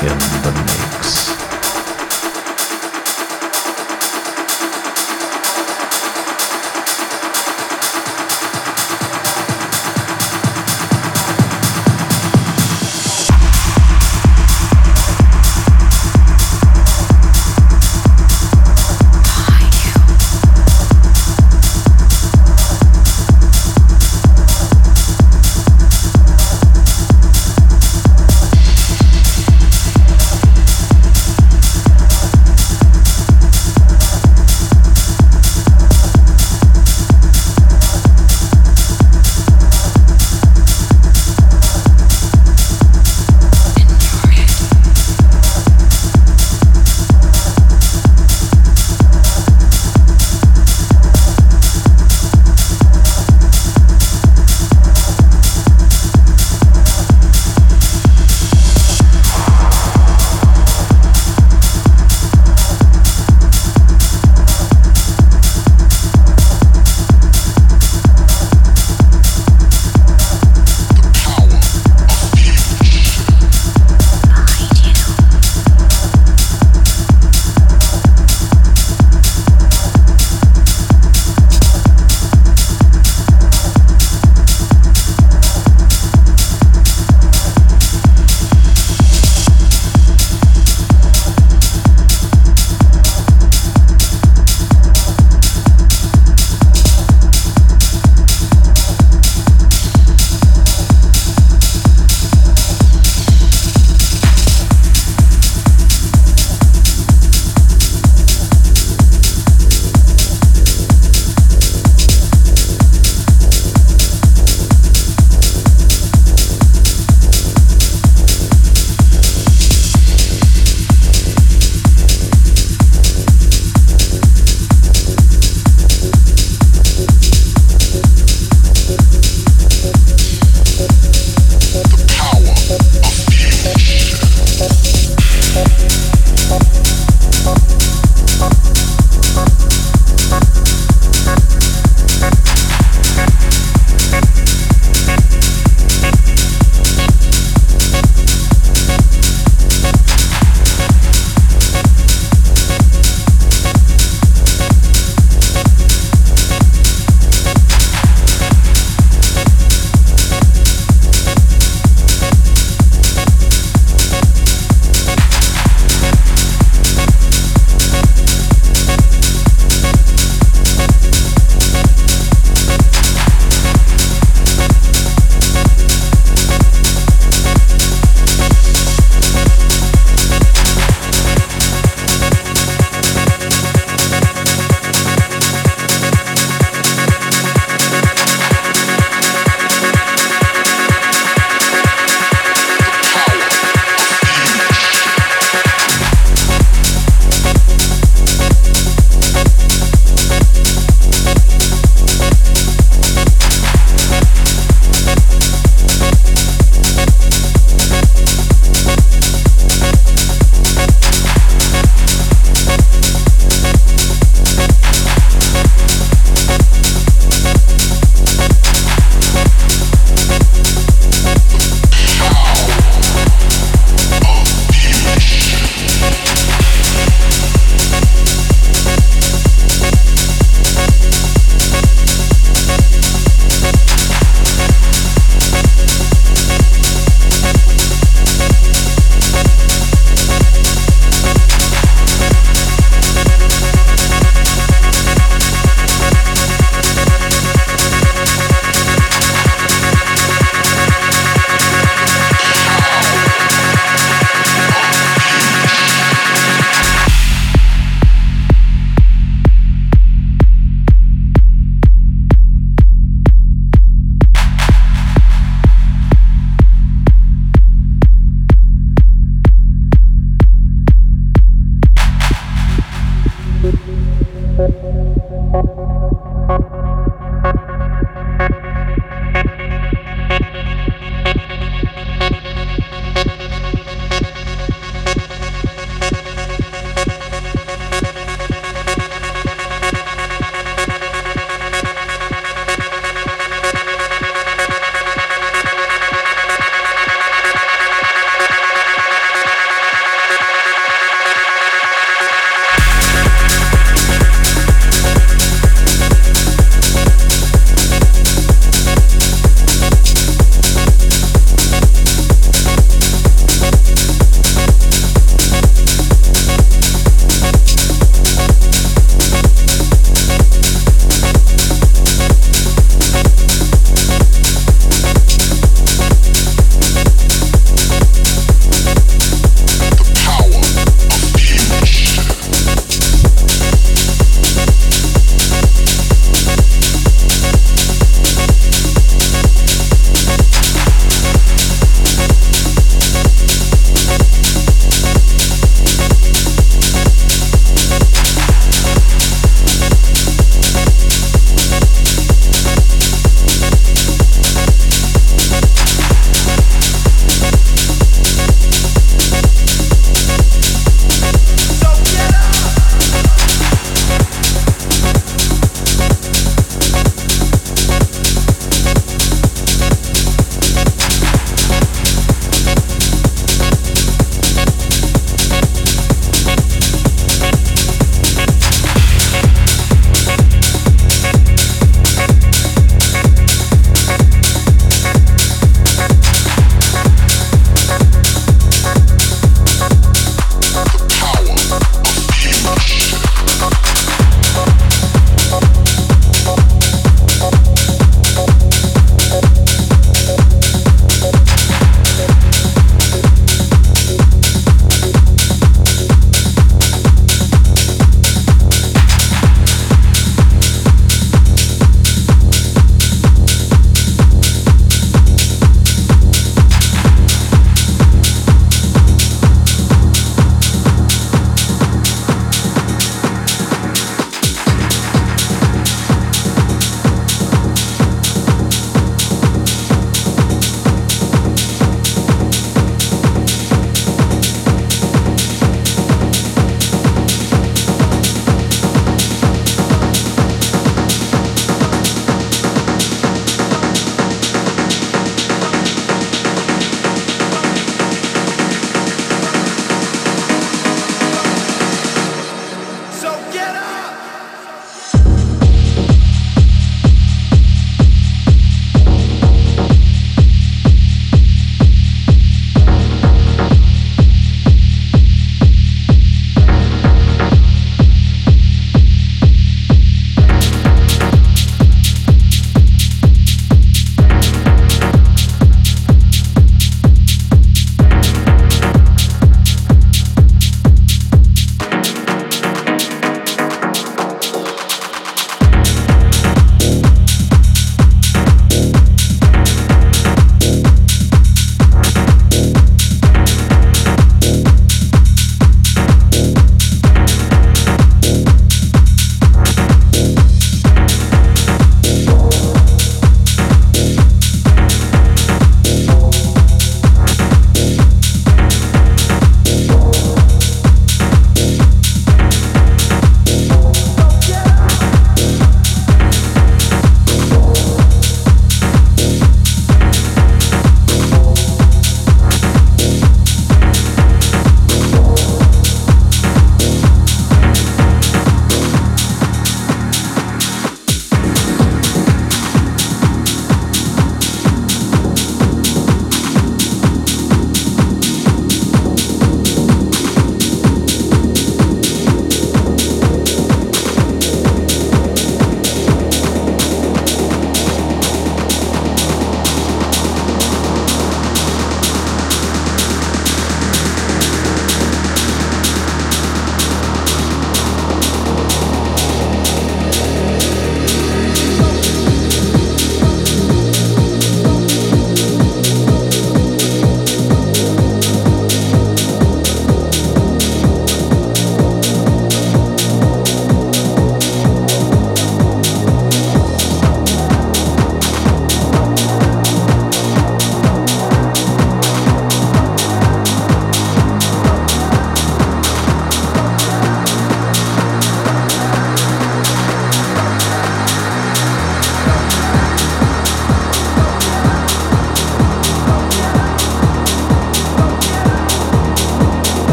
In the mix.